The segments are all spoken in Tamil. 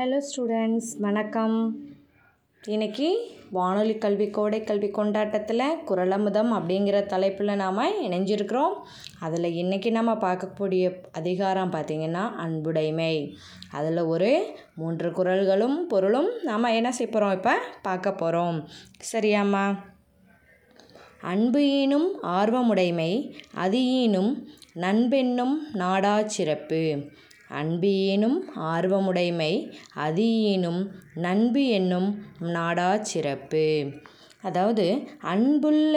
ஹலோ ஸ்டூடெண்ட்ஸ் வணக்கம். இன்னைக்கு வானொலி கல்வி கோடை கல்வி கொண்டாட்டத்தில் குரலமுதம் அப்படிங்கிற தலைப்பில் நாம் இணைஞ்சிருக்கிறோம். அதில் இன்றைக்கி நம்ம பார்க்கக்கூடிய அதிகாரம் பார்த்திங்கன்னா அன்புடைமை. அதில் ஒரு மூன்று குரல்களும் பொருளும் நாம் என்ன செய்ய போகிறோம் இப்போ? பார்க்க போகிறோம் சரியாம்மா? அன்பு ஈனும் ஆர்வமுடைமை அது ஈனும் நண்பென்னும் நாடா சிறப்பு. அன்பு ஈனும் ஆர்வமுடைமை அது ஈனும் நண்பு என்னும் நாடா சிறப்பு. அதாவது அன்புள்ள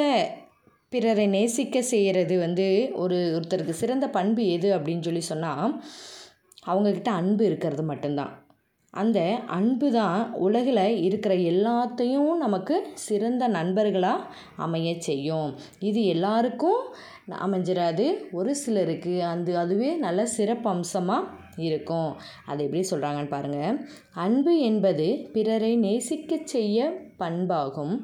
பிறரை நேசிக்க செய்கிறது வந்து ஒரு ஒருத்தருக்கு சிறந்த பண்பு எது அப்படின்னு சொல்லி சொன்னால் அவங்கக்கிட்ட அன்பு இருக்கிறது மட்டும்தான். அந்த அன்பு தான் உலகில் இருக்கிற எல்லாத்தையும் நமக்கு சிறந்த நண்பர்களாக அமைய செய்யும். இது எல்லாருக்கும் அமைஞ்சிடாது ஒரு சிலருக்கு அந்த அதுவே நல்ல சிறப்பு அம்சமாக இருக்கும். அதை எப்படி சொல்கிறாங்கன்னு பாருங்கள் அன்பு என்பது பிறரை நேசிக்க செய்ய பண்பாகும்.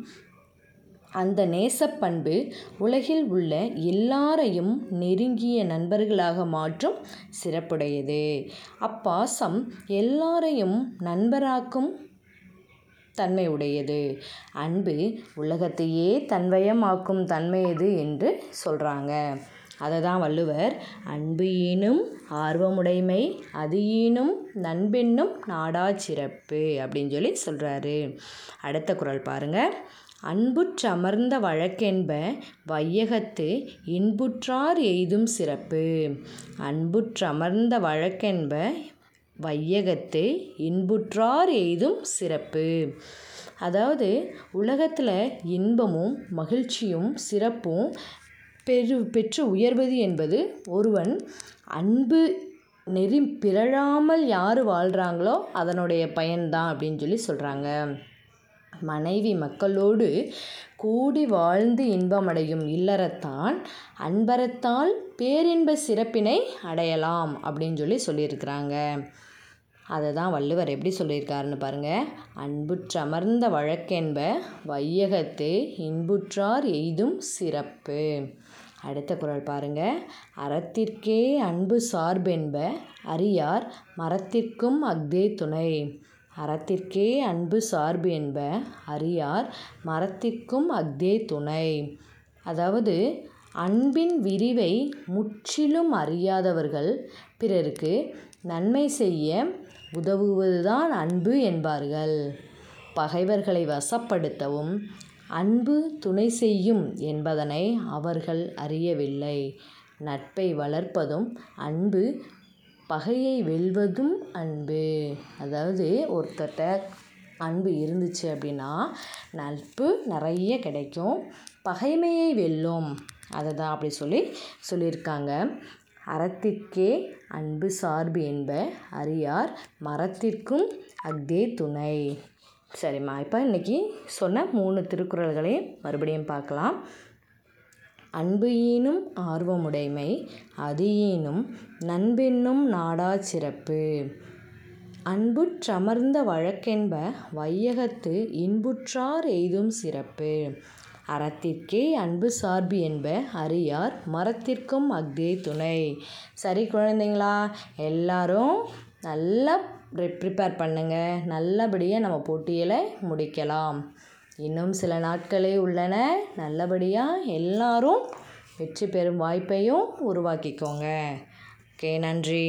அந்த நேசப்பண்பு உலகில் உள்ள எல்லாரையும் நெருங்கிய நண்பர்களாக மாற்றும் சிறப்புடையது. அப்பாசம் எல்லாரையும் நண்பராக்கும் தன்மை உடையது அன்பு உலகத்தையே தன்வயமாக்கும் தன்மையது என்று சொல்கிறாங்க அதை தான் வள்ளுவர். அன்பு ஈனும் ஆர்வமுடைமை அது ஈனும் நண்பென்னும் நாடா சிறப்பு அப்படின்னு சொல்லி சொல்கிறாரு அடுத்த குரல் பாருங்கள் அன்புற்றமர்ந்த வழக்கென்ப வையகத்து இன்புற்றார் எய்தும் சிறப்பு. அன்புற்றமர்ந்த வழக்கென்ப வையகத்து இன்புற்றார் எய்தும் சிறப்பு. அதாவது உலகத்தில் இன்பமும் மகிழ்ச்சியும் சிறப்பும் பெரு பெற்று உயர்வது என்பது ஒருவன் அன்பு நெறி பிறழாமல் யார் வாழ்கிறாங்களோ அதனுடைய பயன்தான் அப்படின்னு சொல்லி சொல்கிறாங்க மனைவி மக்களோடு கூடி வாழ்ந்து இன்பமடையும் இல்லறத்தான் அன்பறத்தால் பேரின்ப சிறப்பினை அடையலாம் அப்படின்னு சொல்லி சொல்லியிருக்கிறாங்க. அதை தான் வள்ளுவர் எப்படி சொல்லியிருக்காருன்னு பாருங்கள் அன்புற்றமர்ந்த வழக்கென்ப வையகத்து இன்புற்றார் எய்தும் சிறப்பு. அடுத்த குரல் பாருங்க. அறத்திற்கே அன்பு சார்பென்ப அறியார் மரத்திற்கும் அஃதே துணை. அறத்திற்கே அன்பு சார்பு என்ப அறியார் மரத்திற்கும் அஃதே துணை. அதாவது அன்பின் விரிவை முற்றிலும் அறியாதவர்கள் பிறருக்கு நன்மை செய்ய உதவுவதுதான் அன்பு என்பார்கள். பகைவர்களை வசப்படுத்தவும் அன்பு துணை செய்யும் என்பதனை அவர்கள் அறியவில்லை. நட்பை வளர்ப்பதும் அன்பு பகையை வெல்வதும் அன்பு. அதாவது ஒருத்தர்கிட்ட அன்பு இருந்துச்சு அப்படின்னா நட்பு நிறைய கிடைக்கும். பகைமையை வெல்லும். அதை தான் அப்படி சொல்லி சொல்லியிருக்காங்க. அறத்திற்கே அன்பு சார்பு என்ப அறியார் மரத்திற்கும் அஃதே துணை. சரிம்மா இப்போ இன்றைக்கி சொன்ன மூணு திருக்குறள்களையும் மறுபடியும் பார்க்கலாம். அன்பு ஈனும் ஆர்வமுடைமை அது ஈனும் நண்பென்னும் நாடா சிறப்பு. அன்புற்றமர்ந்த வழக்கென்ப வையகத்து இன்புற்றார் எய்தும் சிறப்பு. அறத்திற்கே அன்பு சார்பு என்ப அறியார் மரத்திற்கும் அஃதே துணை. சரி குழந்தைங்களா எல்லாரும் நல்லா ப்ரிப்பேர் பண்ணுங்கள் நல்லபடியாக நம்ம போட்டியில் முடிக்கலாம். இன்னும் சில நாட்களே உள்ளன. நல்லபடியாக எல்லாரும் வெற்றி பெறும் வாய்ப்பையும் உருவாக்கிக்கோங்க. ஓகே நன்றி.